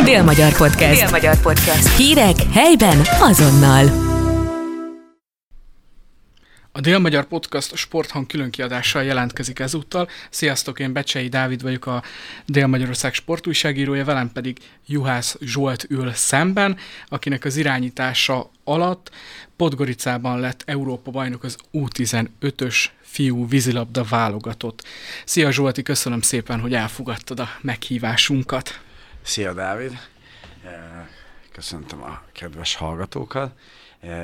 Dél-Magyar Podcast. Dél-Magyar Podcast. Hírek helyben azonnal. A Dél-Magyar Podcast sporthang különkiadással jelentkezik ezúttal. Sziasztok, én Becsei Dávid vagyok, a Dél-Magyarország sportújságírója, velem pedig Juhász Zsolt ül szemben, akinek az irányítása alatt Podgoricában lett Európa bajnok az U15-ös fiú vízilabda válogatott. Szia Zsolti, köszönöm szépen, hogy elfogadtad a meghívásunkat. Szia Dávid, köszöntöm a kedves hallgatókat.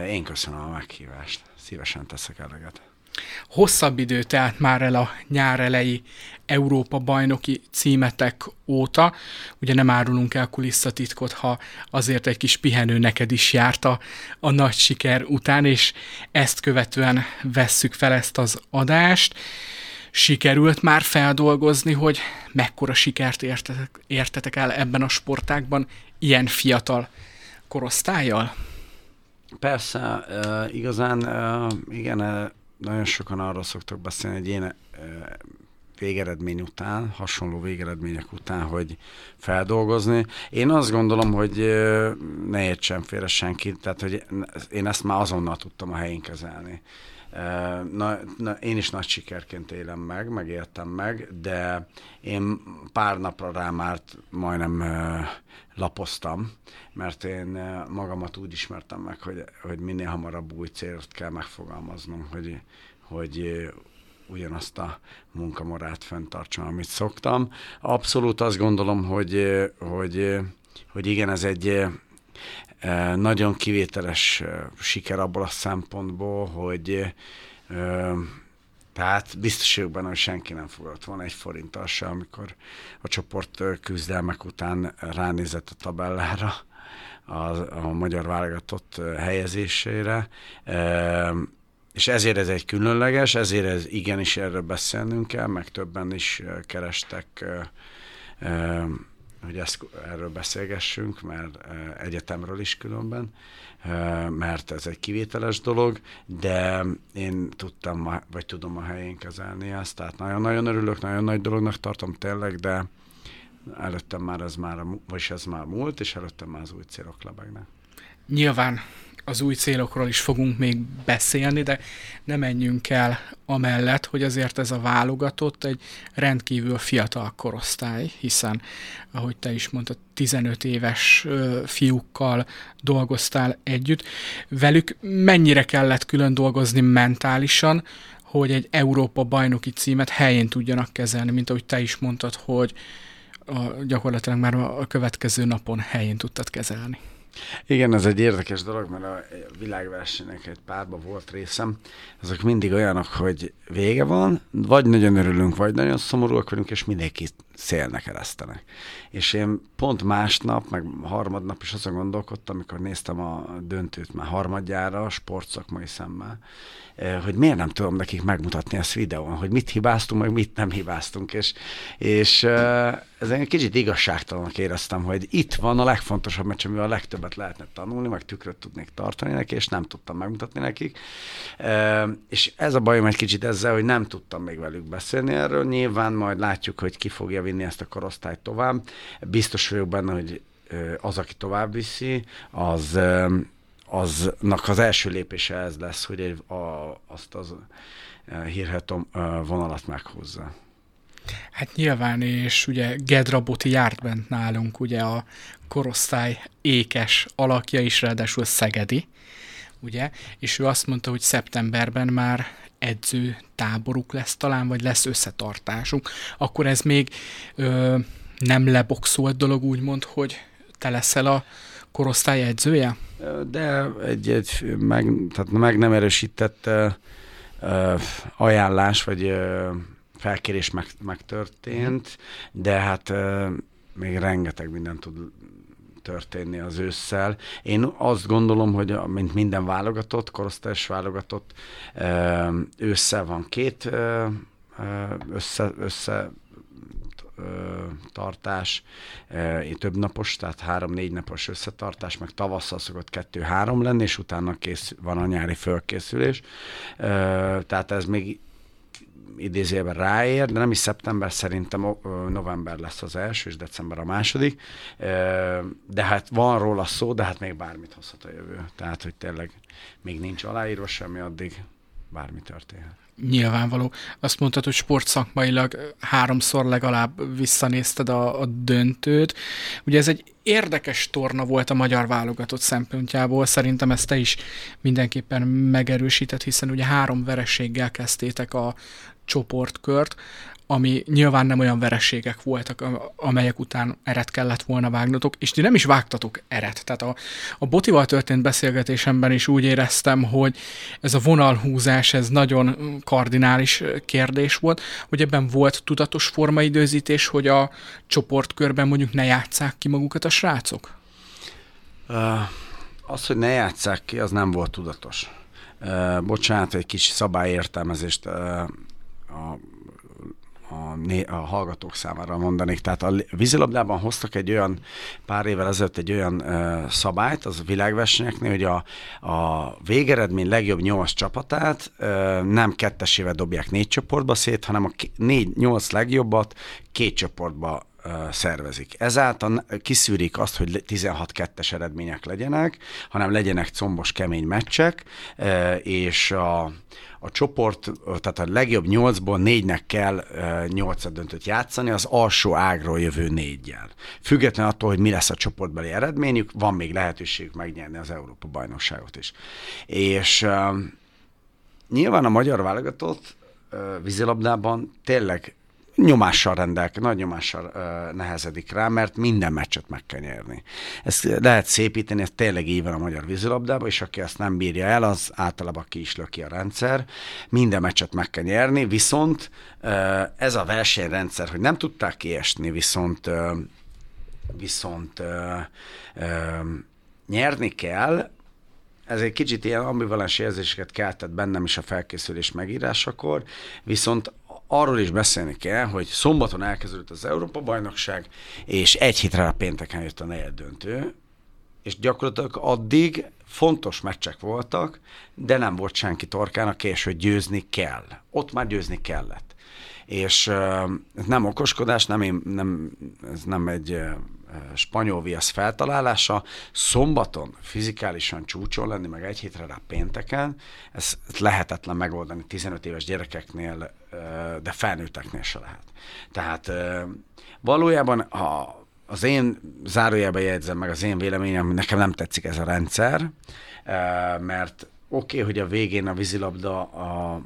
Én köszönöm a meghívást szívesen teszek eleget. Hosszabb idő tehát már el a nyár elejé Európa bajnoki címetek óta. Ugye nem árulunk el kulisszatitkot, ha azért egy kis pihenő neked is járt a, a nagy siker után, és ezt követően vesszük fel ezt az adást. Sikerült már feldolgozni, hogy mekkora sikert értetek, értetek el ebben a sportákban ilyen fiatal korosztályjal? Persze, igazán igen, nagyon sokan arról szoktak beszélni, hogy én végeredmény után, hasonló végeredmények után, hogy feldolgozni. Én azt gondolom, hogy ne értsen félre senki, tehát hogy én ezt már azonnal tudtam a helyén kezelni. Na, na, én is nagy sikerként élem meg, megéltem meg, de én pár napra rá már majdnem lapoztam, mert én magamat úgy ismertem meg, hogy, hogy minél hamarabb új célt kell megfogalmaznom, hogy, hogy ugyanazt a munkamorát fenntartsam, amit szoktam. Abszolút azt gondolom, hogy, hogy, hogy igen, ez egy nagyon kivételes siker abból a szempontból, hogy tehát biztos vagyok benne, hogy senki nem fogadott volna egy forinttal se, amikor a csoport küzdelmek után ránézett a tabellára a, a magyar válogatott helyezésére. És ezért ez egy különleges, ezért ez igenis erről beszélnünk kell, meg többen is kerestek hogy ezt, erről beszélgessünk, mert egyetemről is különben, mert ez egy kivételes dolog, de én tudtam, vagy tudom a helyén kezelni ezt, tehát nagyon-nagyon örülök, nagyon nagy dolognak tartom tényleg, de előttem már ez már, vagy ez már múlt, és előttem már az új célok lebegnek. Nyilván az új célokról is fogunk még beszélni, de ne menjünk el amellett, hogy azért ez a válogatott egy rendkívül fiatal korosztály, hiszen, ahogy te is mondtad, 15 éves fiúkkal dolgoztál együtt. Velük mennyire kellett külön dolgozni mentálisan, hogy egy Európa bajnoki címet helyén tudjanak kezelni, mint ahogy te is mondtad, hogy a, gyakorlatilag már a következő napon helyén tudtad kezelni. Igen, ez egy érdekes dolog, mert a világversenynek egy párba volt részem. Azok mindig olyanok, hogy vége van, vagy nagyon örülünk, vagy nagyon szomorúak vagyunk, és mindenki szélnek eresztenek. És én pont másnap, meg harmadnap is azon gondolkodtam, amikor néztem a döntőt már harmadjára, a sportszakmai szemmel, eh, hogy miért nem tudom nekik megmutatni ezt videón, hogy mit hibáztunk, meg mit nem hibáztunk, és, és eh, ez egy kicsit igazságtalanak éreztem, hogy itt van a legfontosabb meccs, amivel a legtöbbet lehetne tanulni, meg tükröt tudnék tartani neki, és nem tudtam megmutatni nekik. Eh, és ez a bajom egy kicsit ezzel, hogy nem tudtam még velük beszélni erről. Nyilván majd látjuk, hogy ki fogja vinni ezt a korosztályt tovább. Biztos vagyok benne, hogy az, aki tovább viszi, az aznak az első lépése ez lesz, hogy egy, a, azt az hírhet vonalat meghozza. Hát nyilván, és ugye Gedraboti járt bent nálunk, ugye a korosztály ékes alakja is, ráadásul Szegedi, ugye, és ő azt mondta, hogy szeptemberben már edző táboruk lesz talán, vagy lesz összetartásunk, akkor ez még ö, nem leboxolt dolog úgymond, hogy te leszel a korosztály edzője? De egy, egy meg, tehát meg nem erősített uh, ajánlás, vagy uh, felkérés meg, megtörtént, de hát uh, még rengeteg minden tud történni az ősszel. Én azt gondolom, hogy mint minden válogatott, korosztályos válogatott, ősszel van két össze, össze tartás, több napos, tehát három-négy napos összetartás, meg tavasszal szokott kettő-három lenni, és utána kész, van a nyári fölkészülés. Tehát ez még idézőjelben ráér, de nem is szeptember, szerintem november lesz az első, és december a második. De hát van róla szó, de hát még bármit hozhat a jövő. Tehát, hogy tényleg még nincs aláírva semmi, addig bármi történhet nyilvánvaló. Azt mondtad, hogy sportszakmailag háromszor legalább visszanézted a, a döntőt. Ugye ez egy érdekes torna volt a magyar válogatott szempontjából, szerintem ezt te is mindenképpen megerősített, hiszen ugye három verességgel kezdtétek a csoportkört, ami nyilván nem olyan vereségek voltak, amelyek után eret kellett volna vágnotok, és ti nem is vágtatok eret. Tehát a, a Botival történt beszélgetésemben is úgy éreztem, hogy ez a vonalhúzás, ez nagyon kardinális kérdés volt, hogy ebben volt tudatos formaidőzítés, hogy a csoportkörben mondjuk ne játsszák ki magukat a srácok? Uh, az, hogy ne játsszák ki, az nem volt tudatos. Uh, bocsánat, egy kis szabályértelmezést uh, a a, né- a hallgatók számára mondanék. Tehát a vízilabdában hoztak egy olyan, pár évvel ezelőtt egy olyan uh, szabályt, az világversenyeknél, hogy a, a végeredmény legjobb nyolc csapatát uh, nem kettesével dobják négy csoportba szét, hanem a négy, nyolc legjobbat két csoportba szervezik. Ezáltal kiszűrik azt, hogy 16-2-es eredmények legyenek, hanem legyenek combos, kemény meccsek, és a, a csoport, tehát a legjobb nyolcból négynek kell nyolcad döntőt játszani, az alsó ágról jövő négyjel. Független attól, hogy mi lesz a csoportbeli eredményük, van még lehetőségük megnyerni az Európa bajnokságot is. És nyilván a magyar válogatott vízilabdában tényleg nyomással rendelkezik, nagy nyomással uh, nehezedik rá, mert minden meccset meg kell nyerni. Ezt lehet szépíteni, ez tényleg így van a magyar vízilabdában, és aki ezt nem bírja el, az általában ki is löki a rendszer. Minden meccset meg kell nyerni, viszont uh, ez a versenyrendszer, hogy nem tudták kiesni, viszont uh, viszont uh, uh, nyerni kell, ez egy kicsit ilyen ambivalens érzéseket keltett bennem is a felkészülés megírásakor, viszont arról is beszélni kell, hogy szombaton elkezdődött az Európa-bajnokság, és egy hétre a pénteken jött a negyed döntő, és gyakorlatilag addig fontos meccsek voltak, de nem volt senki torkának, és hogy győzni kell. Ott már győzni kellett. És ez nem okoskodás, nem, én, nem, ez nem egy spanyol viasz feltalálása, szombaton fizikálisan csúcson lenni, meg egy hétre rá pénteken, ez, lehetetlen megoldani 15 éves gyerekeknél, de felnőtteknél se lehet. Tehát valójában a, az én zárójelben jegyzem meg az én véleményem, nekem nem tetszik ez a rendszer, mert oké, okay, hogy a végén a vízilabda, a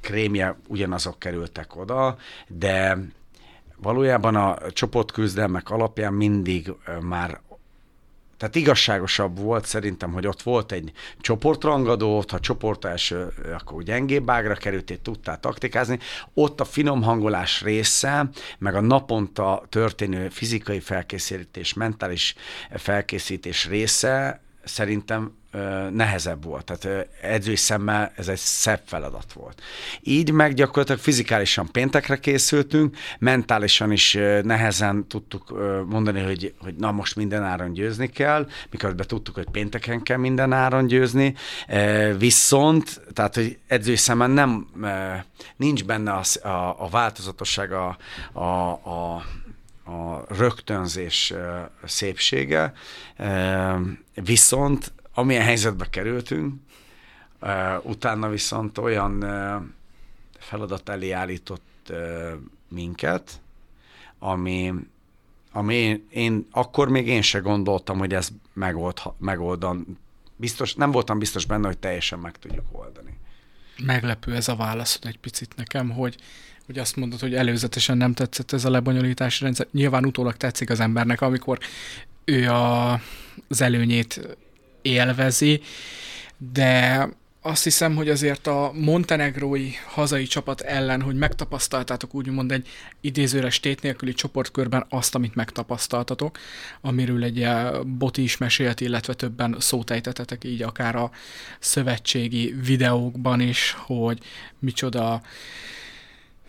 krémje ugyanazok kerültek oda, de valójában a csoportküzdelmek alapján mindig már tehát igazságosabb volt szerintem, hogy ott volt egy csoportrangadó, ott ha csoport első, akkor gyengébb ágra került, tudtál taktikázni. Ott a finom hangolás része, meg a naponta történő fizikai felkészítés, mentális felkészítés része szerintem nehezebb volt. Tehát edzői szemmel ez egy szebb feladat volt. Így meg gyakorlatilag fizikálisan péntekre készültünk, mentálisan is nehezen tudtuk mondani, hogy, hogy na most minden áron győzni kell, miközben tudtuk, hogy pénteken kell minden áron győzni, viszont, tehát hogy edzői szemmel nem, nincs benne a, a, a változatosság, a, a, a a rögtönzés szépsége, viszont amilyen helyzetbe kerültünk, utána viszont olyan feladat elé állított minket, ami, ami én, akkor még én se gondoltam, hogy ez megold, megoldan. Biztos, nem voltam biztos benne, hogy teljesen meg tudjuk oldani. Meglepő ez a válaszod egy picit nekem, hogy, hogy azt mondod, hogy előzetesen nem tetszett ez a lebonyolítási rendszer. Nyilván utólag tetszik az embernek, amikor ő a, az előnyét élvezi, de azt hiszem, hogy azért a montenegrói hazai csapat ellen, hogy megtapasztaltátok úgymond egy idézőres tét nélküli csoportkörben azt, amit megtapasztaltatok, amiről egy Boti is mesélt, illetve többen szótejtetetek így akár a szövetségi videókban is, hogy micsoda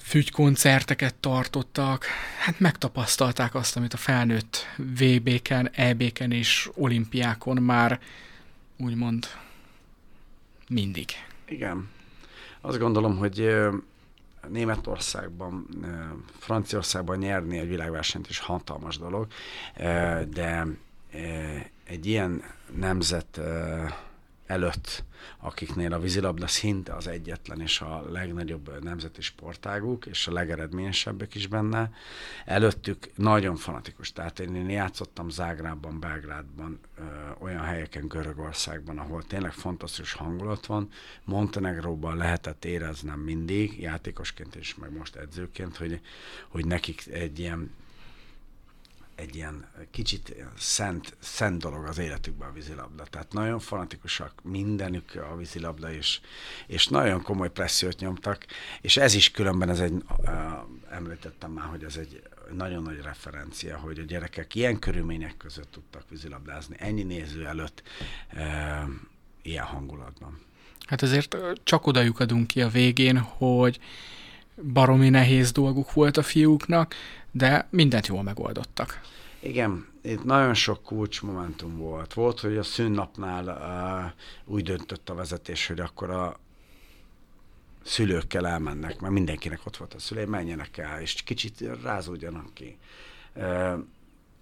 fügykoncerteket tartottak, hát megtapasztalták azt, amit a felnőtt VB-ken, EB-ken és olimpiákon már úgymond mindig. Igen. Azt gondolom, hogy Németországban, Franciaországban nyerni egy világversenyt is hatalmas dolog, de egy ilyen nemzet előtt, akiknél a vízilabda szinte az egyetlen és a legnagyobb nemzeti sportáguk, és a legeredményesebbek is benne. Előttük nagyon fanatikus, tehát én, én játszottam Zágrában, Belgrádban, ö, olyan helyeken Görögországban, ahol tényleg fantasztikus hangulat van. Montenegróban lehetett éreznem mindig, játékosként és meg most edzőként, hogy, hogy nekik egy ilyen egy ilyen kicsit szent, szent dolog az életükben a vízilabda. Tehát nagyon fanatikusak mindenük a vízilabda, és, és nagyon komoly pressziót nyomtak, és ez is különben, ez egy, uh, említettem már, hogy ez egy nagyon nagy referencia, hogy a gyerekek ilyen körülmények között tudtak vízilabdázni, ennyi néző előtt ilyen hangulatban. Hát ezért csak oda lyukadunk ki a végén, hogy baromi nehéz dolguk volt a fiúknak, de mindent jól megoldottak. Igen, itt nagyon sok kulcsmomentum volt. Volt, hogy a szünnapnál uh, úgy döntött a vezetés, hogy akkor a szülőkkel elmennek, mert mindenkinek ott volt a szülő, menjenek el, és kicsit rázódjanak ki. Uh,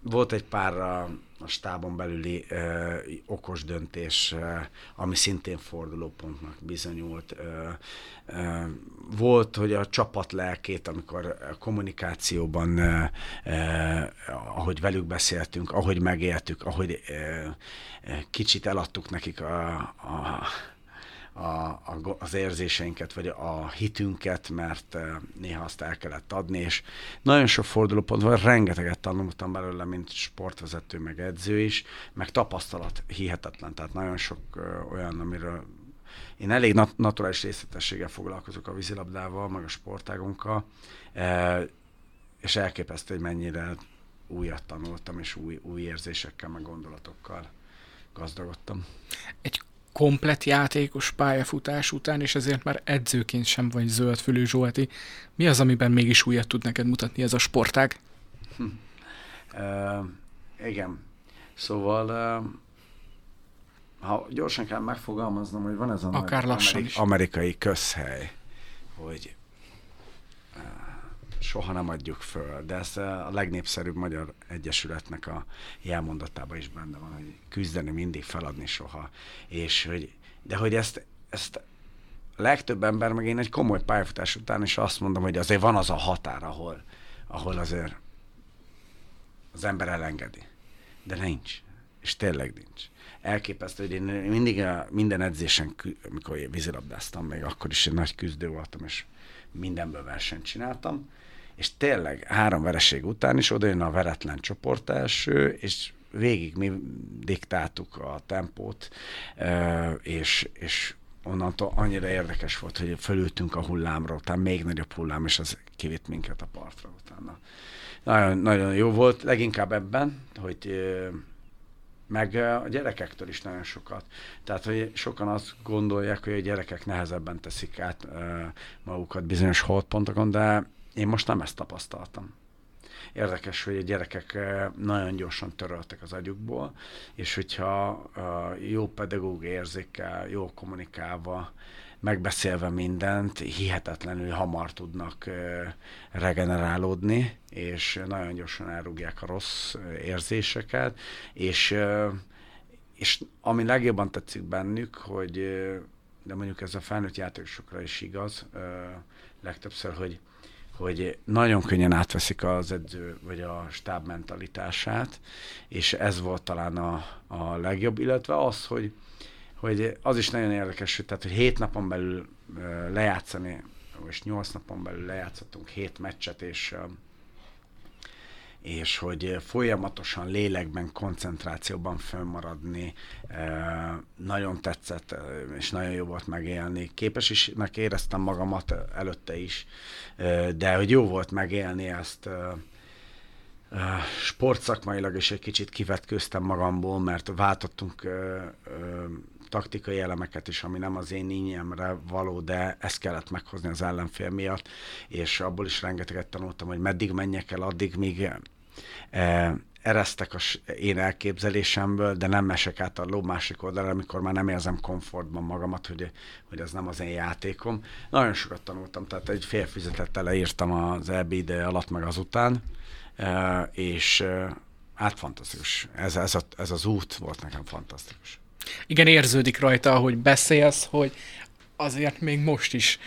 volt egy pár a, a stábon belüli ö, okos döntés, ö, ami szintén fordulópontnak bizonyult. Ö, ö, volt, hogy a csapat lelkét, amikor kommunikációban, ö, ö, ahogy velük beszéltünk, ahogy megéltük, ahogy ö, kicsit eladtuk nekik a, a a, a, az érzéseinket, vagy a hitünket, mert uh, néha azt el kellett adni, és nagyon sok fordulópont van, rengeteget tanultam belőle, mint sportvezető, meg edző is, meg tapasztalat hihetetlen, tehát nagyon sok uh, olyan, amiről én elég nat- naturális részletességgel foglalkozok a vízilabdával, meg a sportágunkkal, uh, és elképesztő, hogy mennyire újat tanultam, és új, új érzésekkel, meg gondolatokkal gazdagodtam. Egy komplet játékos pályafutás után, és ezért már edzőként sem vagy zöldfülű Zsolti. Mi az, amiben mégis újat tud neked mutatni ez a sportág? Hm. Uh, igen. Szóval uh, ha gyorsan kell megfogalmaznom, hogy van ez a Akár amerik- amerikai közhely, hogy soha nem adjuk föl, de ez a legnépszerűbb magyar egyesületnek a jelmondatában is benne van, hogy küzdeni mindig, feladni soha, és hogy, de hogy ezt, ezt legtöbb ember, meg én egy komoly pályafutás után is azt mondom, hogy azért van az a határ, ahol, ahol azért az ember elengedi. De nincs. És tényleg nincs. Elképesztő, hogy én mindig a, minden edzésen, amikor én vízilabdáztam, még akkor is egy nagy küzdő voltam, és mindenből versenyt csináltam, és tényleg három vereség után is oda jön a veretlen csoport első, és végig mi diktáltuk a tempót, és, és onnantól annyira érdekes volt, hogy fölültünk a hullámról, utána még nagyobb hullám, és az kivitt minket a partra utána. Nagyon, nagyon jó volt, leginkább ebben, hogy meg a gyerekektől is nagyon sokat. Tehát, hogy sokan azt gondolják, hogy a gyerekek nehezebben teszik át magukat bizonyos holdpontokon, de én most nem ezt tapasztaltam. Érdekes, hogy a gyerekek eh, nagyon gyorsan töröltek az agyukból, és hogyha eh, jó pedagóg érzékkel, jó kommunikálva, megbeszélve mindent, hihetetlenül hamar tudnak eh, regenerálódni, és nagyon gyorsan elrúgják a rossz érzéseket, és, és ami legjobban tetszik bennük, hogy de mondjuk ez a felnőtt játékosokra is igaz, legtöbbször, hogy hogy nagyon könnyen átveszik az edző vagy a stáb mentalitását, és ez volt talán a, a legjobb, illetve az, hogy, hogy az is nagyon érdekes, hogy, tehát, hogy hét napon belül lejátszani, és nyolc napon belül lejátszottunk hét meccset, és és hogy folyamatosan lélekben, koncentrációban fönnmaradni, nagyon tetszett, és nagyon jó volt megélni. Képes is éreztem magamat előtte is, de hogy jó volt megélni ezt sportszakmailag is egy kicsit kivetkőztem magamból, mert váltottunk taktikai elemeket is, ami nem az én ínyemre való, de ezt kellett meghozni az ellenfél miatt, és abból is rengeteget tanultam, hogy meddig menjek el addig, míg eresztek a én elképzelésemből, de nem mesek át a ló másik oldalra, amikor már nem érzem komfortban magamat, hogy, hogy ez nem az én játékom. Nagyon sokat tanultam, tehát egy fél füzetet leírtam az EB ide alatt, meg azután, és hát fantasztikus. Ez, ez, a, ez az út volt nekem fantasztikus. Igen, érződik rajta, ahogy beszélsz, hogy azért még most is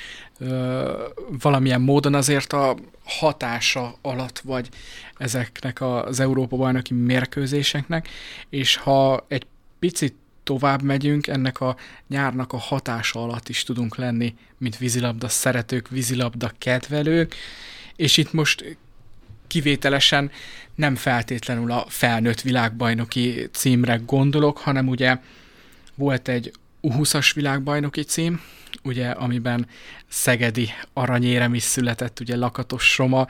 valamilyen módon azért a hatása alatt vagy ezeknek az Európa-bajnoki mérkőzéseknek, és ha egy picit tovább megyünk, ennek a nyárnak a hatása alatt is tudunk lenni, mint vízilabda szeretők, vízilabda kedvelők, és itt most kivételesen nem feltétlenül a felnőtt világbajnoki címre gondolok, hanem ugye volt egy U20-as világbajnoki cím, ugye, amiben Szegedi aranyérem is született, ugye Lakatos Roma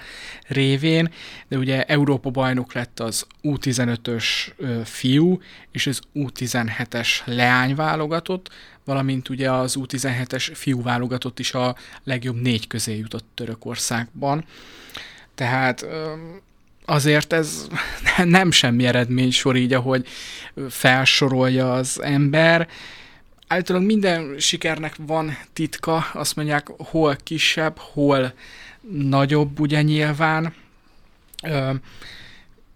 révén, de ugye Európa bajnok lett az U15-ös fiú, és az U17-es leány válogatott, valamint ugye az U17-es fiú válogatott is a legjobb négy közé jutott Törökországban. Tehát azért ez nem semmi eredmény sor így, ahogy felsorolja az ember. Általában minden sikernek van titka, azt mondják, hol kisebb, hol nagyobb, ugye nyilván.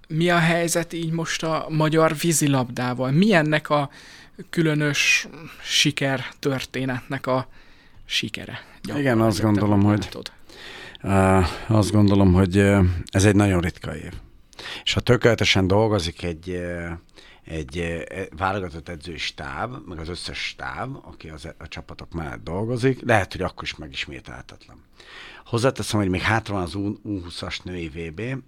Mi a helyzet így most a magyar vízilabdával? Mi ennek a különös siker történetnek a sikere? Igen, azt gondolom, hogy azt gondolom, hogy ez egy nagyon ritka év. És ha tökéletesen dolgozik egy, egy válogatott edzői stáb, meg az összes stáb, aki az, a csapatok mellett dolgozik, lehet, hogy akkor is megismételhetetlen. Hozzáteszem, hogy még hátra van az U20-as női VB,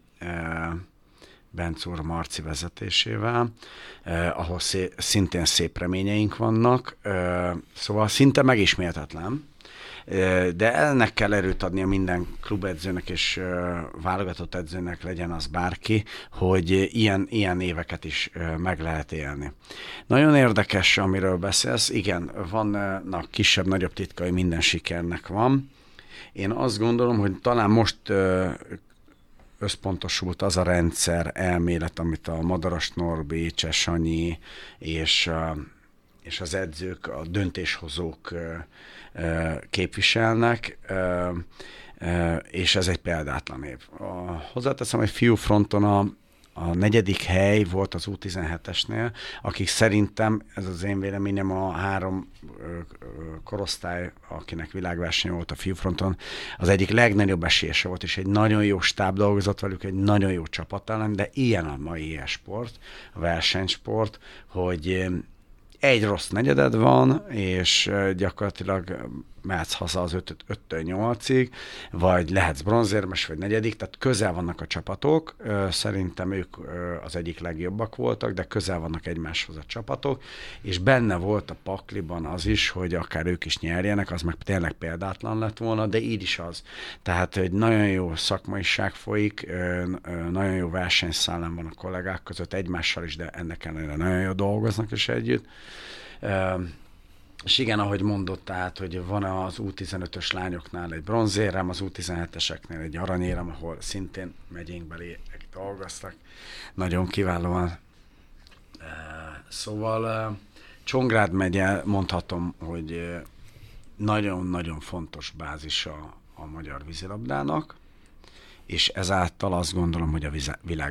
Bencúr Marci vezetésével, eh, ahol szé- szintén szép reményeink vannak, eh, szóval szinte megismétetlen, de ennek kell erőt adnia minden klubedzőnek és válogatott edzőnek legyen az bárki, hogy ilyen, ilyen éveket is meg lehet élni. Nagyon érdekes, amiről beszélsz. Igen, vannak kisebb-nagyobb titkai, minden sikernek van. Én azt gondolom, hogy talán most összpontosult az a rendszer, elmélet, amit a Madaras Norbi, Csesanyi és, és az edzők, a döntéshozók képviselnek, és ez egy példátlan év. Hozzáteszem, hogy fiú fronton a, a negyedik hely volt az U17-esnél, akik szerintem, ez az én véleményem, a három korosztály, akinek világverseny volt a fiúfronton, az egyik legnagyobb esélyese volt, és egy nagyon jó stáb dolgozott velük, egy nagyon jó csapat ellen, de ilyen a mai sport, a versenysport, hogy egy rossz negyeded van, és gyakorlatilag mehetsz haza az 5-től 8-ig, vagy lehetsz bronzérmes, vagy negyedik, tehát közel vannak a csapatok, szerintem ők az egyik legjobbak voltak, de közel vannak egymáshoz a csapatok, és benne volt a pakliban az is, hogy akár ők is nyerjenek, az meg tényleg példátlan lett volna, de így is az. Tehát egy nagyon jó szakmaiság folyik, nagyon jó versenyszállám van a kollégák között, egymással is, de ennek ellenére nagyon jó dolgoznak is együtt. És igen, ahogy mondott, tehát, hogy van az U15-ös lányoknál egy bronzérem, az U17-eseknél egy aranyérem, ahol szintén megyénkbeli dolgoztak. Nagyon kiválóan. Szóval Csongrád megye, mondhatom, hogy nagyon-nagyon fontos bázisa a magyar vízilabdának és ezáltal azt gondolom, hogy a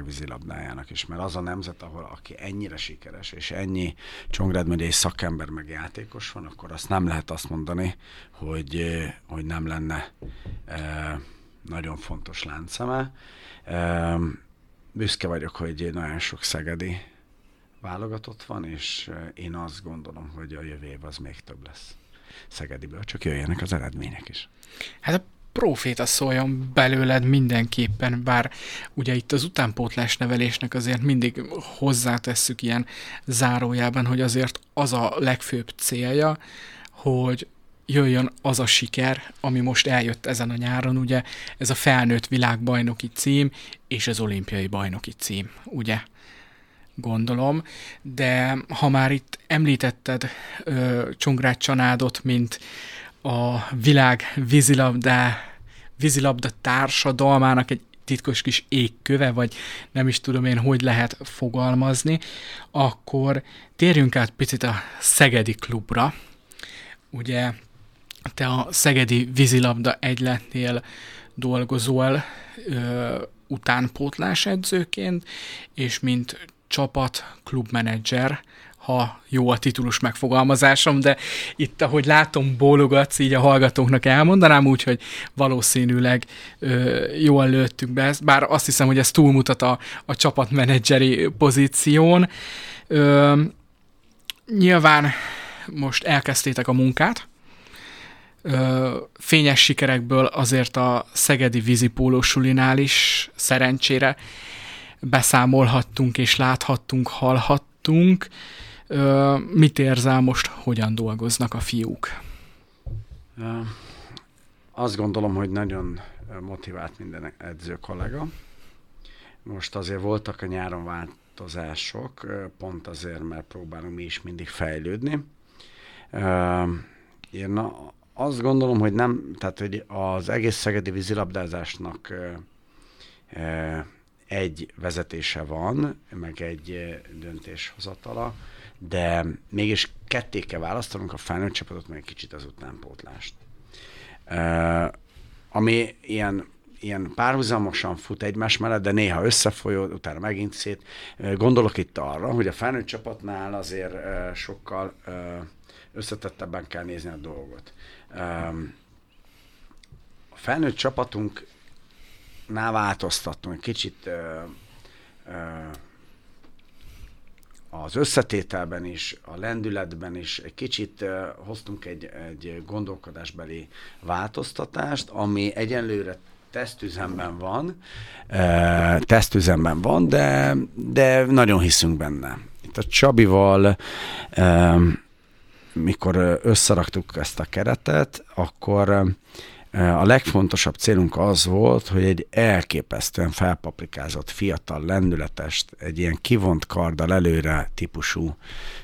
vízilabdájának is, mert az a nemzet, ahol aki ennyire sikeres, és ennyi Csongrád megyei szakember meg játékos van, akkor azt nem lehet azt mondani, hogy, hogy nem lenne e, nagyon fontos láncszeme. E, büszke vagyok, hogy nagyon sok szegedi válogatott van, és én azt gondolom, hogy a jövő év az még több lesz Szegediből, csak jöjjenek az eredmények is. Hát a proféta szóljon belőled mindenképpen, bár ugye itt az utánpótlás nevelésnek azért mindig hozzátesszük ilyen zárójában, hogy azért az a legfőbb célja, hogy jöjjön az a siker, ami most eljött ezen a nyáron, ugye ez a felnőtt világbajnoki cím és az olimpiai bajnoki cím, ugye? Gondolom, de ha már itt említetted ö, Csongrád Csanádot, mint a világ vízilabda, vízilabda társadalmának egy titkos kis égköve, vagy nem is tudom én, hogy lehet fogalmazni, akkor térjünk át picit a Szegedi klubra. Ugye te a Szegedi vízilabda egyletnél dolgozol ö, utánpótlás edzőként, és mint csapat klubmenedzser, ha jó a titulus megfogalmazásom, de itt, ahogy látom, bólogatsz, így a hallgatóknak elmondanám, úgyhogy valószínűleg ö, jól lőttük be bár azt hiszem, hogy ez túlmutat a, a csapatmenedzseri pozíción. Ö, nyilván most elkezdtétek a munkát, ö, fényes sikerekből azért a Szegedi vízipólósulinál is szerencsére beszámolhattunk és láthattunk, hallhattunk. Mit érzel most, hogyan dolgoznak a fiúk? Azt gondolom, hogy nagyon motivált minden edző kollega. Most azért voltak a nyáron változások, pont azért, mert próbálunk mi is mindig fejlődni. Én azt gondolom, hogy nem, tehát hogy az egész szegedi vízilabdázásnak egy vezetése van, meg egy döntéshozatala, de mégis ketté kell választanunk a felnőtt csapatot, meg egy kicsit az utánpótlást. Ami ilyen ilyen párhuzamosan fut egymás mellett, de néha összefolyó, utána megint szét. Gondolok itt arra, hogy a felnőtt csapatnál azért sokkal összetettebben kell nézni a dolgot. A felnőtt csapatunknál változtattunk kicsit az összetételben is, a lendületben is egy kicsit hoztunk egy, egy gondolkodásbeli változtatást, ami egyenlőre tesztüzemben van, tesztüzemben van, de, de nagyon hiszünk benne. Itt a Csabival mikor összeraktuk ezt a keretet, akkor a legfontosabb célunk az volt, hogy egy elképesztően felpaprikázott, fiatal, lendületest, egy ilyen kivont karddal előre típusú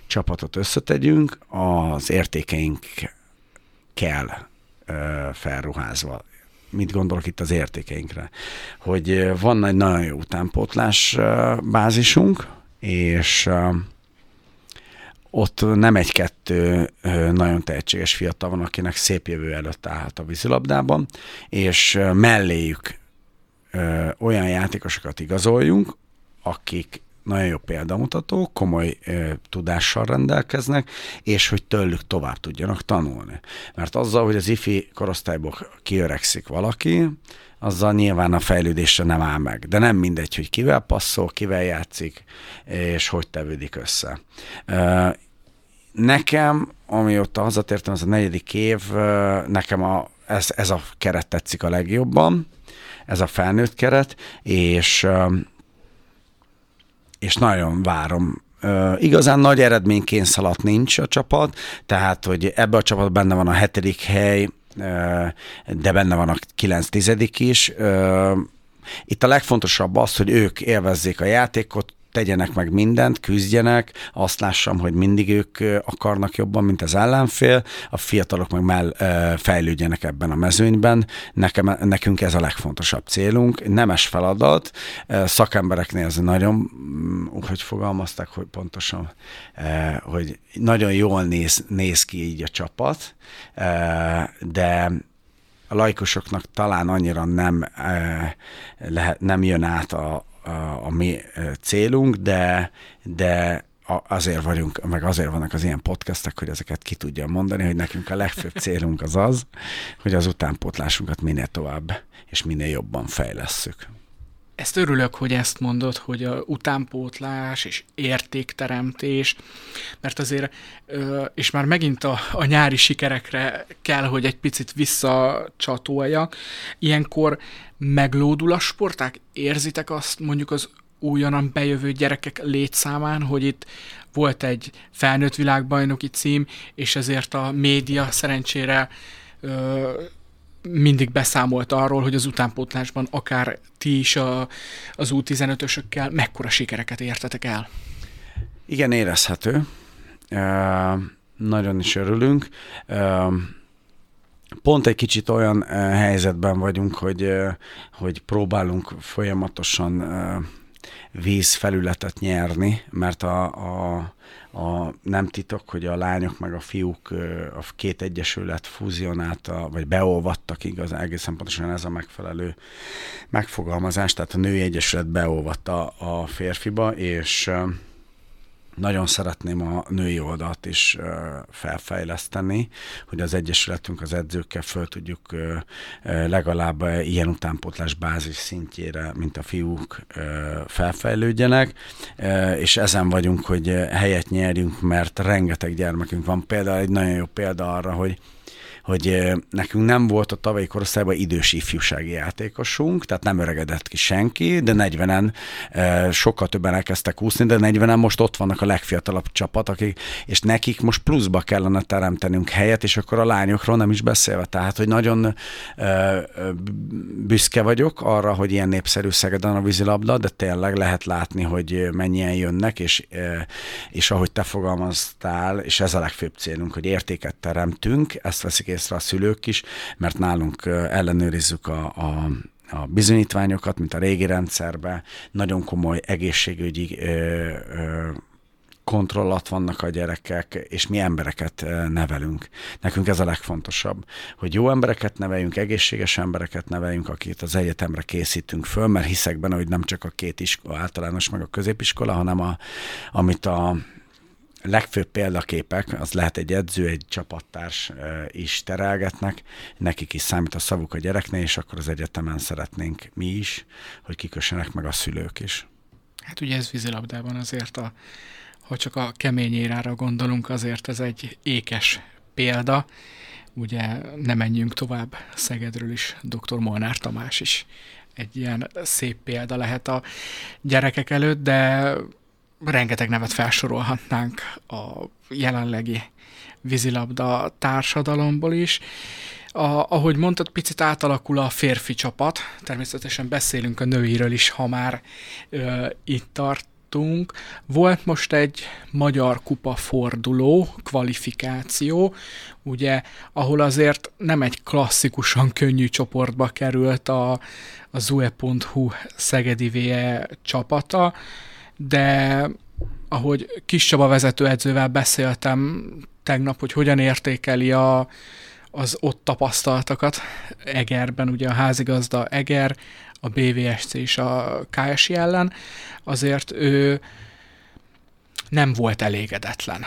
csapatot összetegyünk, az értékeink kell felruházva. Mit gondolok itt az értékeinkre? Hogy van egy nagyon jó utánpótlás bázisunk, és ott nem egy-kettő nagyon tehetséges fiatal van, akinek szép jövő előtt állhat a vízilabdában, és melléjük olyan játékosokat igazoljunk, akik nagyon jó példamutatók, komoly ö, tudással rendelkeznek, és hogy tőlük tovább tudjanak tanulni. Mert azzal, hogy az ifi korosztályból kiöregszik valaki, azzal nyilván a fejlődésre nem áll meg. De nem mindegy, hogy kivel passzol, kivel játszik, és hogy tevődik össze. Nekem, amióta hazatértem, ez a negyedik év, nekem a, ez, ez a keret tetszik a legjobban, ez a felnőtt keret, és, és nagyon várom igazán nagy eredménykényszalat nincs a csapat, tehát, hogy ebbe a csapat benne van a hetedik hely, de benne van a 9 tizedik is. Itt a legfontosabb az, hogy ők élvezzék a játékot, tegyenek meg mindent, küzdjenek, azt lássam, hogy mindig ők akarnak jobban, mint az ellenfél, a fiatalok meg mell fejlődjenek ebben a mezőnyben. Nekem, nekünk ez a legfontosabb célunk. Nemes feladat, szakembereknél ez nagyon, mm, hogy fogalmazták, hogy pontosan, hogy nagyon jól néz, néz ki így a csapat, de a laikusoknak talán annyira nem, lehet, nem jön át a, a, mi célunk, de, de azért vagyunk, meg azért vannak az ilyen podcastek, hogy ezeket ki tudja mondani, hogy nekünk a legfőbb célunk az az, hogy az utánpótlásunkat minél tovább és minél jobban fejlesszük. Ezt örülök, hogy ezt mondod, hogy a utánpótlás és értékteremtés, mert azért, és már megint a, a nyári sikerekre kell, hogy egy picit visszacsatoljak, ilyenkor meglódul a sporták? Érzitek azt mondjuk az újonnan bejövő gyerekek létszámán, hogy itt volt egy felnőtt világbajnoki cím, és ezért a média szerencsére mindig beszámolt arról, hogy az utánpótlásban akár ti is a, az U15-ösökkel mekkora sikereket értetek el. Igen, érezhető. Uh, nagyon is örülünk. Uh, pont egy kicsit olyan helyzetben vagyunk, hogy, hogy próbálunk folyamatosan vízfelületet nyerni, mert a, a, a, nem titok, hogy a lányok meg a fiúk a két egyesület fúzionálta, vagy beolvadtak igaz, egészen pontosan ez a megfelelő megfogalmazás, tehát a női egyesület beolvatta a férfiba, és nagyon szeretném a női oldalt is felfejleszteni, hogy az Egyesületünk az edzőkkel föl tudjuk legalább ilyen utánpótlás bázis szintjére, mint a fiúk felfejlődjenek, és ezen vagyunk, hogy helyet nyerjünk, mert rengeteg gyermekünk van. Például egy nagyon jó példa arra, hogy hogy nekünk nem volt a tavalyi korosztályban idős ifjúsági játékosunk, tehát nem öregedett ki senki, de 40-en sokkal többen elkezdtek úszni, de 40-en most ott vannak a legfiatalabb csapat, akik, és nekik most pluszba kellene teremtenünk helyet, és akkor a lányokról nem is beszélve. Tehát, hogy nagyon büszke vagyok arra, hogy ilyen népszerű Szegeden a vízilabda, de tényleg lehet látni, hogy mennyien jönnek, és, és ahogy te fogalmaztál, és ez a legfőbb célunk, hogy értéket teremtünk, ezt veszik észre a szülők is, mert nálunk ellenőrizzük a, a a bizonyítványokat, mint a régi rendszerben, nagyon komoly egészségügyi ö, ö, kontrollat vannak a gyerekek, és mi embereket nevelünk. Nekünk ez a legfontosabb, hogy jó embereket neveljünk, egészséges embereket neveljünk, akit az egyetemre készítünk föl, mert hiszek benne, hogy nem csak a két iskola, általános meg a középiskola, hanem a, amit a legfőbb példaképek, az lehet egy edző, egy csapattárs is terelgetnek, nekik is számít a szavuk a gyereknél, és akkor az egyetemen szeretnénk mi is, hogy kikössenek meg a szülők is. Hát ugye ez vízilabdában azért, a, ha csak a kemény érára gondolunk, azért ez egy ékes példa. Ugye nem menjünk tovább Szegedről is, dr. Molnár Tamás is egy ilyen szép példa lehet a gyerekek előtt, de rengeteg nevet felsorolhatnánk a jelenlegi vízilabda társadalomból is. A, ahogy mondtad, picit átalakul a férfi csapat, természetesen beszélünk a nőiről is, ha már ö, itt tartunk. Volt most egy magyar kupa forduló, kvalifikáció, ugye, ahol azért nem egy klasszikusan könnyű csoportba került a, a zue.hu Szegedi VE csapata, de ahogy Kis Csaba vezetőedzővel beszéltem tegnap, hogy hogyan értékeli a, az ott tapasztaltakat Egerben, ugye a házigazda Eger, a BVSC és a KSI ellen, azért ő nem volt elégedetlen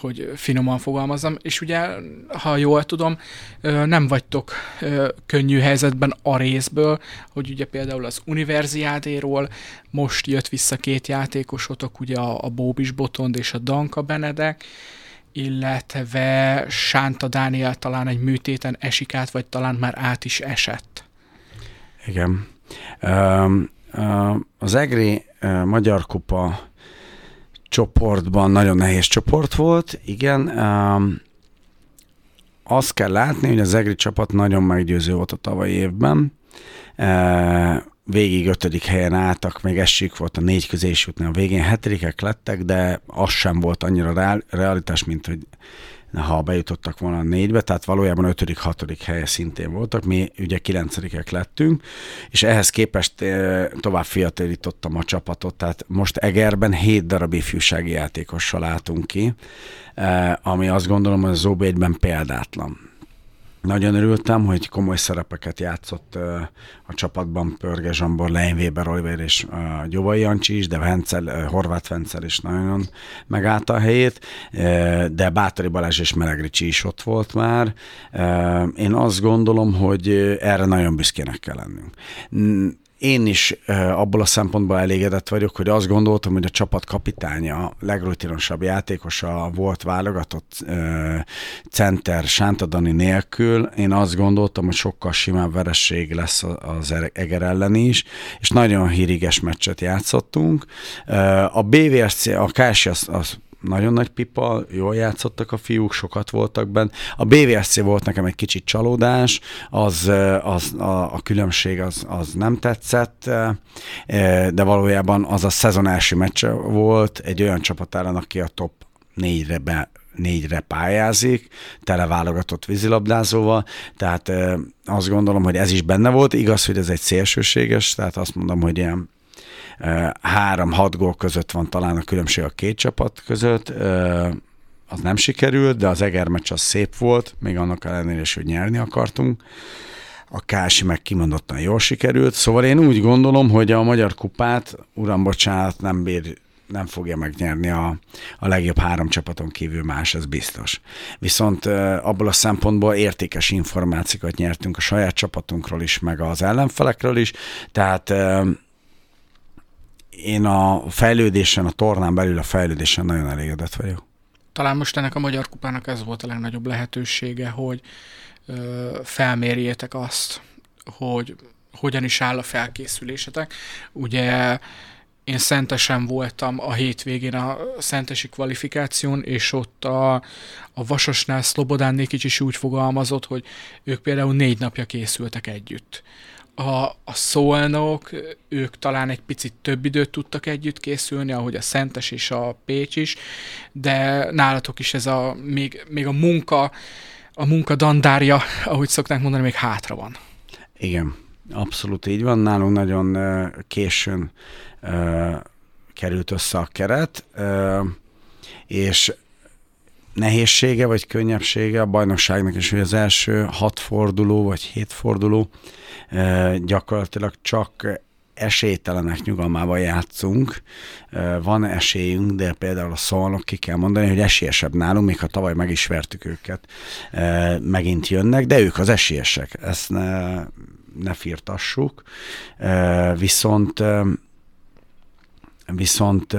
hogy finoman fogalmazom, és ugye, ha jól tudom, nem vagytok könnyű helyzetben a részből, hogy ugye például az Universiádéról most jött vissza két játékosotok, ugye a, a Bóbis Botond és a Danka Benedek, illetve Sánta Dániel talán egy műtéten esik át, vagy talán már át is esett. Igen. Az EGRI Magyar Kupa csoportban nagyon nehéz csoport volt, igen. Um, azt kell látni, hogy az EGRI csapat nagyon meggyőző volt a tavalyi évben. Végig ötödik helyen álltak, még esik volt a négy közé jutni, a végén hetedikek lettek, de az sem volt annyira realitás, mint hogy ha bejutottak volna a négybe, tehát valójában ötödik, hatodik helye szintén voltak, mi ugye kilencedikek lettünk, és ehhez képest tovább fiatalítottam a csapatot, tehát most Egerben hét darab ifjúsági játékossal álltunk ki, ami azt gondolom, hogy az OB1-ben példátlan. Nagyon örültem, hogy komoly szerepeket játszott a csapatban Pörge Zsambor, Lein Weber, Oliver és Gyovai Jancsi is, de Vencel, Horváth Vencel is nagyon megállta a helyét, de Bátori Balázs és Melegricsi is ott volt már. Én azt gondolom, hogy erre nagyon büszkének kell lennünk én is abból a szempontból elégedett vagyok, hogy azt gondoltam, hogy a csapat kapitánya, legrutinosabb játékosa volt válogatott center Sántadani nélkül. Én azt gondoltam, hogy sokkal simább veresség lesz az Eger ellen is, és nagyon híriges meccset játszottunk. A BVSC, a KS az, az nagyon nagy pipa, jól játszottak a fiúk, sokat voltak benne. A BVSC volt nekem egy kicsit csalódás, az, az a, a különbség az, az nem tetszett, de valójában az a szezon első meccse volt egy olyan csapat ellen, aki a top négyre be négyre pályázik, tele válogatott vízilabdázóval, tehát azt gondolom, hogy ez is benne volt. Igaz, hogy ez egy szélsőséges, tehát azt mondom, hogy ilyen három-hat gól között van talán a különbség a két csapat között, az nem sikerült, de az Eger meccs az szép volt, még annak ellenére is, hogy nyerni akartunk. A Kási meg kimondottan jól sikerült, szóval én úgy gondolom, hogy a Magyar Kupát, uram, bocsánat, nem bír nem fogja megnyerni a, a legjobb három csapaton kívül más, ez biztos. Viszont abból a szempontból értékes információkat nyertünk a saját csapatunkról is, meg az ellenfelekről is, tehát én a fejlődésen, a tornán belül a fejlődésen nagyon elégedett vagyok. Talán most ennek a Magyar Kupának ez volt a legnagyobb lehetősége, hogy ö, felmérjétek azt, hogy hogyan is áll a felkészülésetek. Ugye én szentesen voltam a hétvégén a szentesi kvalifikáción, és ott a, a Vasasnál Szlobodán Nikics is úgy fogalmazott, hogy ők például négy napja készültek együtt. A, a szolnok, ők talán egy picit több időt tudtak együtt készülni, ahogy a Szentes és a Pécs is, de nálatok is ez a, még, még a munka, a munka dandárja, ahogy szokták mondani, még hátra van. Igen, abszolút így van. Nálunk nagyon későn került össze a keret, és nehézsége vagy könnyebbsége a bajnokságnak is, hogy az első hat forduló vagy hét forduló gyakorlatilag csak esélytelenek nyugalmában játszunk. Van esélyünk, de például a szolnok ki kell mondani, hogy esélyesebb nálunk, még ha tavaly meg is vertük őket, megint jönnek, de ők az esélyesek. Ezt ne, ne firtassuk. Viszont Viszont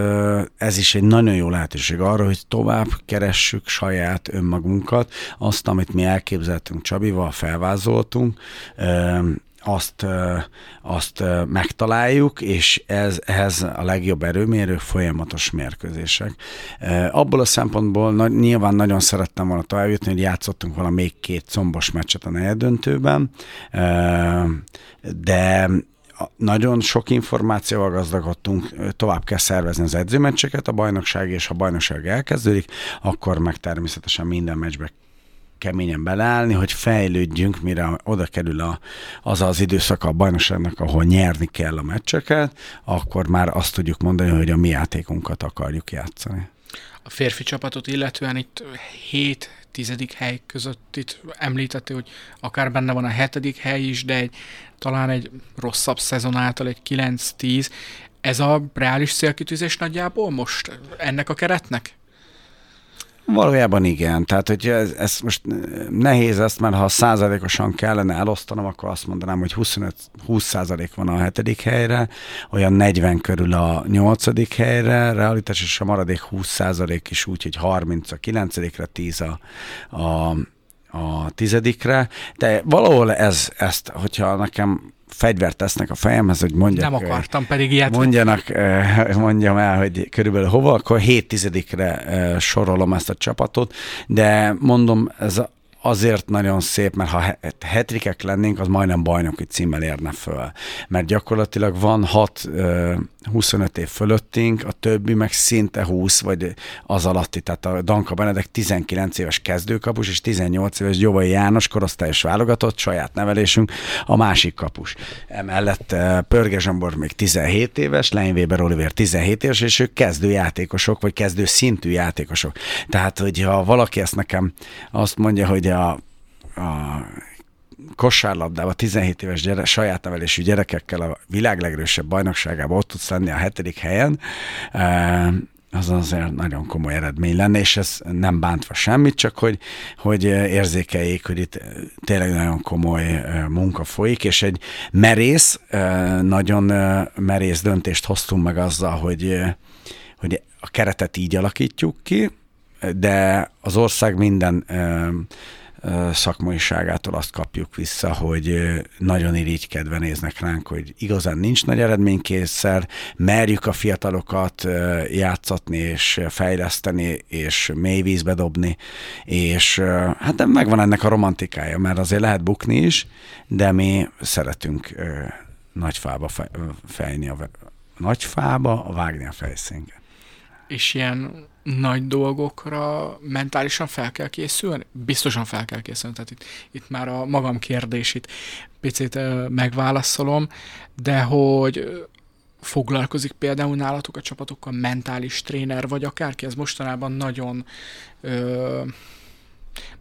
ez is egy nagyon jó lehetőség arra, hogy tovább keressük saját önmagunkat, azt, amit mi elképzeltünk Csabival, felvázoltunk, azt, azt megtaláljuk, és ez, ez a legjobb erőmérő folyamatos mérkőzések. Abból a szempontból nyilván nagyon szerettem volna tovább jutni, hogy játszottunk volna még két combos meccset a negyeddöntőben, de nagyon sok információval gazdagodtunk, tovább kell szervezni az edzőmeccseket, a bajnokság és ha bajnokság elkezdődik, akkor meg természetesen minden meccsbe keményen beleállni, hogy fejlődjünk, mire oda kerül a, az az időszak a bajnokságnak, ahol nyerni kell a meccseket, akkor már azt tudjuk mondani, hogy a mi játékunkat akarjuk játszani. A férfi csapatot illetően itt 7 tizedik hely között itt említette, hogy akár benne van a hetedik hely is, de egy, talán egy rosszabb szezon által egy 9-10. Ez a reális célkitűzés nagyjából most ennek a keretnek? Valójában igen. Tehát, hogy ez, ez most nehéz ezt, mert ha százalékosan kellene elosztanom, akkor azt mondanám, hogy 25, 20 százalék van a hetedik helyre, olyan 40 körül a nyolcadik helyre, realitás és a maradék 20 százalék is úgy, hogy 30 a kilencedikre, 10 a, a a tizedikre, de valahol ez, ezt, hogyha nekem fegyvert tesznek a fejemhez, hogy mondjak. Nem akartam pedig ilyet. Mondjanak, mondjam el, hogy körülbelül hova, akkor 7 tizedikre sorolom ezt a csapatot, de mondom, ez azért nagyon szép, mert ha hetrikek lennénk, az majdnem bajnoki címmel érne föl. Mert gyakorlatilag van 6 25 év fölöttünk, a többi meg szinte 20, vagy az alatti, tehát a Danka Benedek 19 éves kezdőkapus, és 18 éves Gyovai János korosztályos válogatott, saját nevelésünk, a másik kapus. Emellett Pörge Zsambor még 17 éves, Lein Weber Oliver 17 éves, és ők kezdő játékosok, vagy kezdő szintű játékosok. Tehát, hogyha valaki ezt nekem azt mondja, hogy a, a kosárlabdában 17 éves gyere, saját nevelésű gyerekekkel a világ legerősebb bajnokságában ott tudsz lenni a hetedik helyen, az azért nagyon komoly eredmény lenne, és ez nem bántva semmit, csak hogy, hogy érzékeljék, hogy itt tényleg nagyon komoly munka folyik, és egy merész, nagyon merész döntést hoztunk meg azzal, hogy, hogy a keretet így alakítjuk ki, de az ország minden szakmaiságától azt kapjuk vissza, hogy nagyon irigykedve néznek ránk, hogy igazán nincs nagy eredménykészer, merjük a fiatalokat játszatni és fejleszteni, és mély vízbe dobni, és hát megvan ennek a romantikája, mert azért lehet bukni is, de mi szeretünk nagy fába fejni a nagy fába, vágni a fejszénket. És ilyen nagy dolgokra mentálisan fel kell készülni? Biztosan fel kell készülni, tehát itt, itt már a magam kérdését picit megválaszolom, de hogy foglalkozik például nálatok a csapatokkal mentális tréner, vagy akárki, ez mostanában nagyon ö,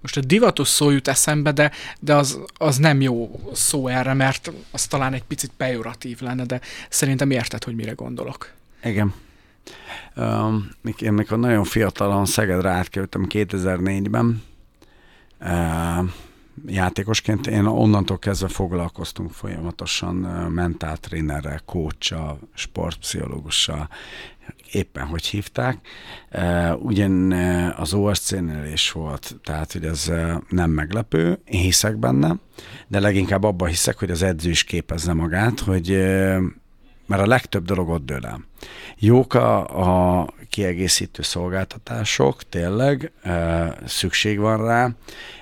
most a divatos szó jut eszembe, de, de az, az nem jó szó erre, mert az talán egy picit pejoratív lenne, de szerintem érted, hogy mire gondolok. Igen. Én mikor nagyon fiatalon Szegedre átkerültem 2004-ben, uh, játékosként én onnantól kezdve foglalkoztunk folyamatosan mentáltrénerrel, coachal, sportpszichológussal, éppen hogy hívták. Ugyan az OSC-nél is volt, tehát hogy ez nem meglepő, én hiszek benne, de leginkább abban hiszek, hogy az edző is képezze magát, hogy mert a legtöbb dolog ott dől el. Jók a, a kiegészítő szolgáltatások, tényleg e, szükség van rá.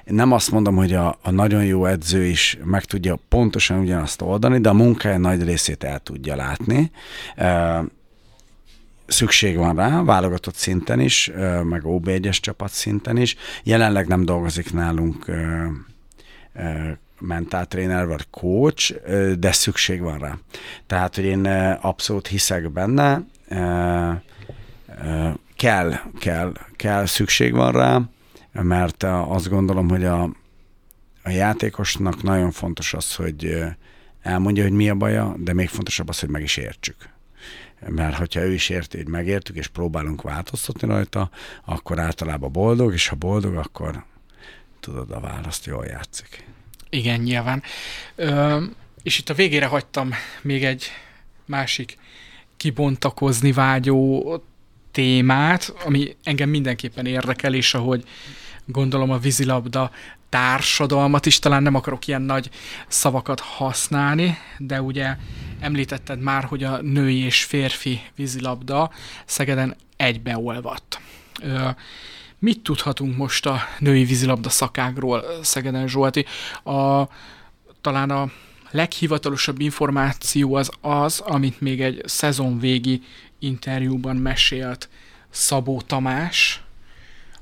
Én nem azt mondom, hogy a, a nagyon jó edző is meg tudja pontosan ugyanazt oldani, de a munkája nagy részét el tudja látni. E, szükség van rá, válogatott szinten is, e, meg OB1-es csapat szinten is. Jelenleg nem dolgozik nálunk e, e, mentáltréner vagy coach, de szükség van rá. Tehát, hogy én abszolút hiszek benne, kell, kell, kell, szükség van rá, mert azt gondolom, hogy a, a játékosnak nagyon fontos az, hogy elmondja, hogy mi a baja, de még fontosabb az, hogy meg is értsük. Mert hogyha ő is érti, hogy megértük, és próbálunk változtatni rajta, akkor általában boldog, és ha boldog, akkor tudod, a választ jól játszik. Igen, nyilván. Ö, és itt a végére hagytam még egy másik kibontakozni vágyó témát, ami engem mindenképpen érdekel, és ahogy gondolom a vízilabda társadalmat is, talán nem akarok ilyen nagy szavakat használni, de ugye említetted már, hogy a női és férfi vízilabda Szegeden egybeolvadt. Mit tudhatunk most a női vízilabda szakágról, Szegeden Zsolti? A, talán a leghivatalosabb információ az az, amit még egy szezonvégi interjúban mesélt Szabó Tamás,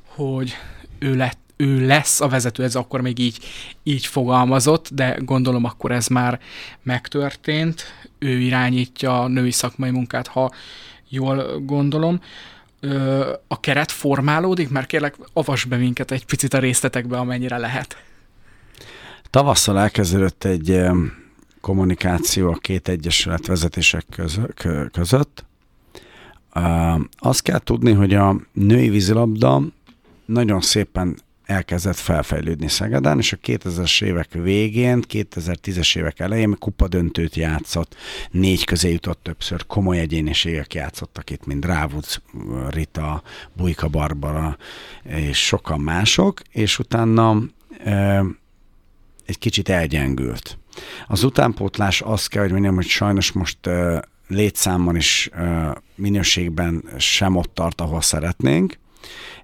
hogy ő lett ő lesz a vezető, ez akkor még így, így fogalmazott, de gondolom akkor ez már megtörtént. Ő irányítja a női szakmai munkát, ha jól gondolom a keret formálódik? Mert kérlek, avas be minket egy picit a részletekbe, amennyire lehet. Tavasszal elkezdődött egy kommunikáció a két egyesület vezetések között. Azt kell tudni, hogy a női vízilabda nagyon szépen elkezdett felfejlődni Szegeden, és a 2000-es évek végén, 2010-es évek elején kupadöntőt játszott, négy közé jutott többször, komoly egyéniségek játszottak itt, mint Rávuc, Rita, Bujka Barbara, és sokan mások, és utána e, egy kicsit elgyengült. Az utánpótlás azt kell, hogy mondjam, hogy sajnos most e, létszámban is e, minőségben sem ott tart, ahol szeretnénk,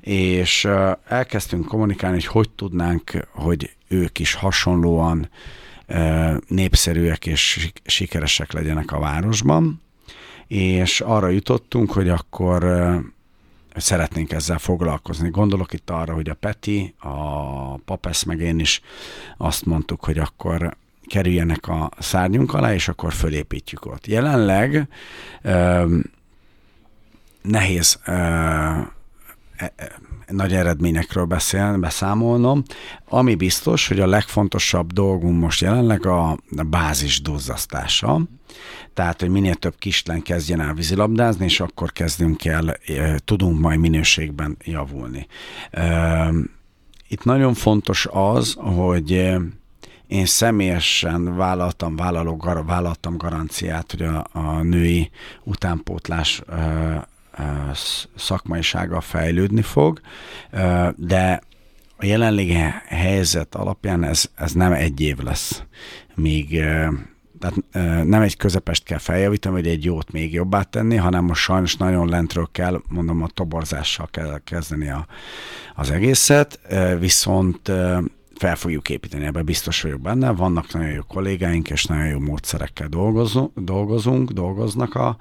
és elkezdtünk kommunikálni, hogy hogy tudnánk, hogy ők is hasonlóan népszerűek és sikeresek legyenek a városban, és arra jutottunk, hogy akkor szeretnénk ezzel foglalkozni. Gondolok itt arra, hogy a Peti, a Papesz meg én is azt mondtuk, hogy akkor kerüljenek a szárnyunk alá, és akkor fölépítjük ott. Jelenleg nehéz E, e, nagy eredményekről beszél, beszámolnom. Ami biztos, hogy a legfontosabb dolgunk most jelenleg a bázis duzzasztása. Tehát, hogy minél több kislen kezdjen el vízilabdázni, és akkor kezdünk el, e, tudunk majd minőségben javulni. Itt nagyon fontos az, hogy én személyesen vállaltam, vállalok, vállaltam garanciát, hogy a, a női utánpótlás szakmaisága fejlődni fog, de a jelenlegi helyzet alapján ez, ez nem egy év lesz, míg tehát nem egy közepest kell feljavítani, vagy egy jót még jobbá tenni, hanem most sajnos nagyon lentről kell, mondom, a toborzással kell kezdeni a, az egészet, viszont fel fogjuk építeni, ebben biztos vagyok benne. Vannak nagyon jó kollégáink, és nagyon jó módszerekkel dolgozunk, dolgozunk dolgoznak a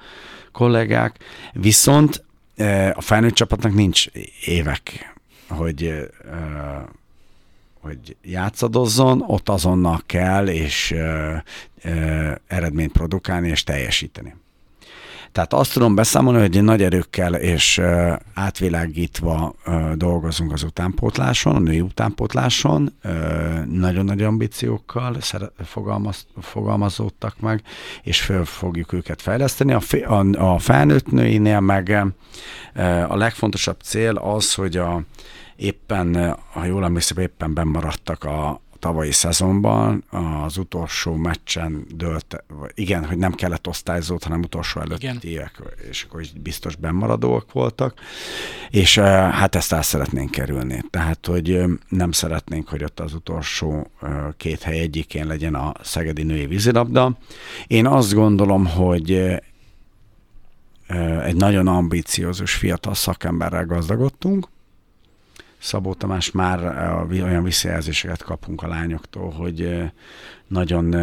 kollégák, viszont a felnőtt csapatnak nincs évek, hogy hogy játszadozzon, ott azonnal kell, és ö, eredményt produkálni, és teljesíteni. Tehát azt tudom beszámolni, hogy nagy erőkkel és átvilágítva dolgozunk az utánpótláson, a női utánpótláson, nagyon nagy ambíciókkal fogalmaz, fogalmazódtak meg, és föl fogjuk őket fejleszteni. A, a, a felnőtt nőinél meg a legfontosabb cél az, hogy a, éppen, ha jól emlékszem, éppen bemaradtak a tavalyi szezonban, az utolsó meccsen dölt, igen, hogy nem kellett osztályzót, hanem utolsó előttiek, és akkor biztos bemaradóak voltak, és hát ezt el szeretnénk kerülni. Tehát, hogy nem szeretnénk, hogy ott az utolsó két hely egyikén legyen a Szegedi Női Vízilabda. Én azt gondolom, hogy egy nagyon ambíciózus fiatal szakemberrel gazdagodtunk, Szabó Tamás már olyan visszajelzéseket kapunk a lányoktól, hogy nagyon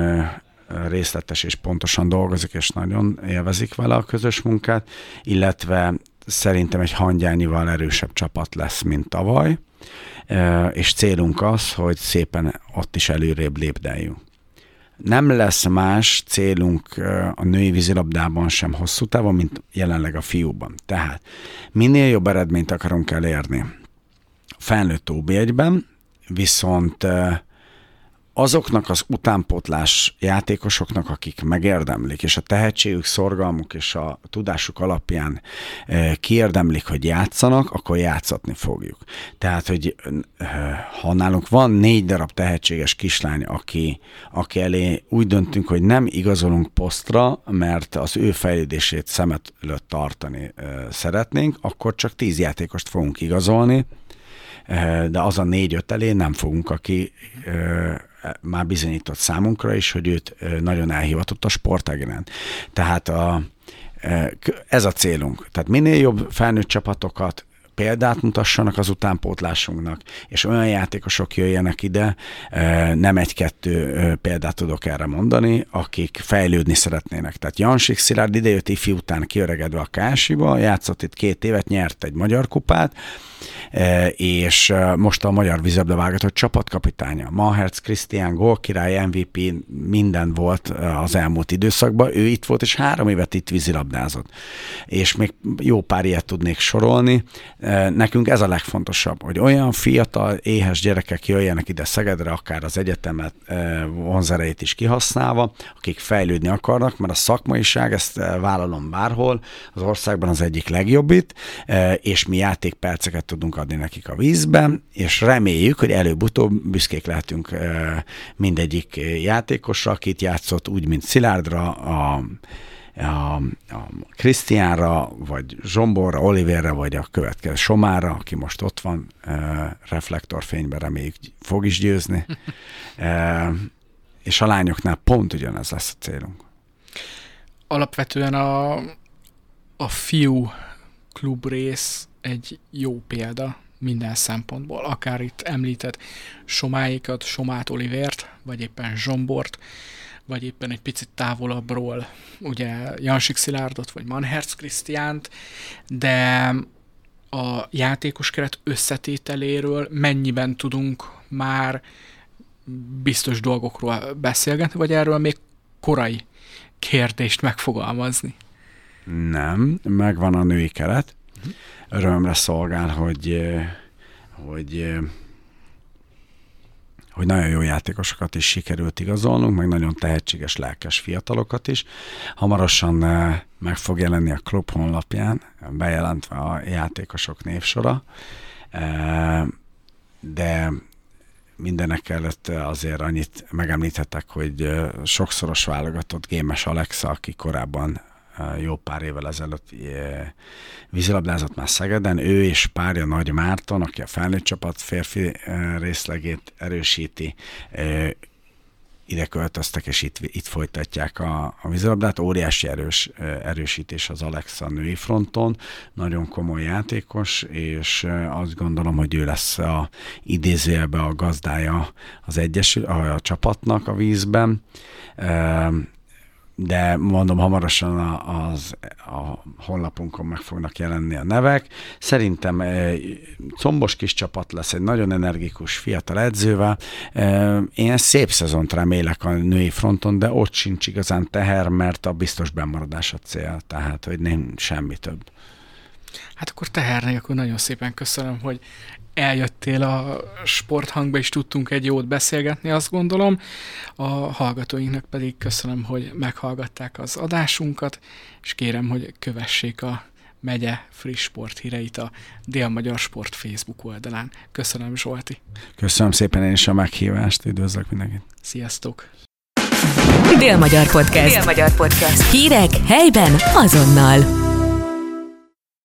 részletes és pontosan dolgozik, és nagyon élvezik vele a közös munkát, illetve szerintem egy hangyányival erősebb csapat lesz, mint tavaly, és célunk az, hogy szépen ott is előrébb lépdeljünk. Nem lesz más célunk a női vízilabdában sem hosszú távon, mint jelenleg a fiúban. Tehát minél jobb eredményt akarunk elérni, felnőtt OB1-ben, viszont azoknak az utánpotlás játékosoknak, akik megérdemlik, és a tehetségük, szorgalmuk és a tudásuk alapján kiérdemlik, hogy játszanak, akkor játszatni fogjuk. Tehát, hogy ha nálunk van négy darab tehetséges kislány, aki, aki elé úgy döntünk, hogy nem igazolunk posztra, mert az ő fejlődését szemet előtt tartani szeretnénk, akkor csak tíz játékost fogunk igazolni, de az a négy-öt elé nem fogunk, aki már bizonyított számunkra is, hogy őt nagyon elhivatott a sportág Tehát a, ez a célunk. Tehát minél jobb felnőtt csapatokat példát mutassanak az utánpótlásunknak, és olyan játékosok jöjjenek ide, nem egy-kettő példát tudok erre mondani, akik fejlődni szeretnének. Tehát Jansik Szilárd idejött ifi után kiöregedve a Kásiba, játszott itt két évet, nyert egy magyar kupát, és most a magyar vízebbe vágatott csapatkapitánya. Maherc Krisztián gólkirály, MVP, minden volt az elmúlt időszakban. Ő itt volt, és három évet itt vízilabdázott. És még jó pár ilyet tudnék sorolni. Nekünk ez a legfontosabb, hogy olyan fiatal, éhes gyerekek jöjjenek ide Szegedre, akár az egyetemet vonzereit is kihasználva, akik fejlődni akarnak, mert a szakmaiság, ezt vállalom bárhol, az országban az egyik legjobb itt, és mi játékperceket tudunk adni nekik a vízben, és reméljük, hogy előbb-utóbb büszkék lehetünk mindegyik játékosra, akit játszott úgy, mint Szilárdra, a a, a Krisztiánra, vagy Zsomborra, Oliverre, vagy a következő Somára, aki most ott van, e, reflektorfényben reméljük fog is győzni. E, és a lányoknál pont ugyanez lesz a célunk. Alapvetően a, a fiú klubrész egy jó példa minden szempontból. Akár itt említett Somáikat, Somát Olivért, vagy éppen Zsombort, vagy éppen egy picit távolabbról, ugye Jansik Szilárdot, vagy Manherz Krisztiánt, de a játékos keret összetételéről mennyiben tudunk már biztos dolgokról beszélgetni, vagy erről még korai kérdést megfogalmazni? Nem, megvan a női keret. Örömre szolgál, hogy, hogy hogy nagyon jó játékosokat is sikerült igazolnunk, meg nagyon tehetséges, lelkes fiatalokat is. Hamarosan meg fog jelenni a klub honlapján, bejelentve a játékosok névsora, de mindenek előtt azért annyit megemlíthetek, hogy sokszoros válogatott Gémes Alexa, aki korábban jó pár évvel ezelőtt vízilabdázott már Szegeden, ő és párja Nagy Márton, aki a felnőtt csapat férfi részlegét erősíti, ide költöztek, és itt, itt folytatják a, a vízilabdát. Óriási erős, erősítés az Alexa női fronton, nagyon komoly játékos, és azt gondolom, hogy ő lesz a idézőjelben a gazdája az egyesül, a, a csapatnak a vízben de mondom, hamarosan a, az, a honlapunkon meg fognak jelenni a nevek. Szerintem combos kis csapat lesz, egy nagyon energikus fiatal edzővel. Én szép szezont remélek a női fronton, de ott sincs igazán teher, mert a biztos bemaradás a cél, tehát hogy nem semmi több. Hát akkor teher nélkül nagyon szépen köszönöm, hogy eljöttél a sporthangba, és tudtunk egy jót beszélgetni, azt gondolom. A hallgatóinknak pedig köszönöm, hogy meghallgatták az adásunkat, és kérem, hogy kövessék a megye friss sport híreit a Dél-Magyar Sport Facebook oldalán. Köszönöm, Zsolti. Köszönöm szépen én is a meghívást, üdvözlök mindenkit. Sziasztok! Dél-Magyar Podcast. Dél-Magyar Podcast. Hírek helyben azonnal.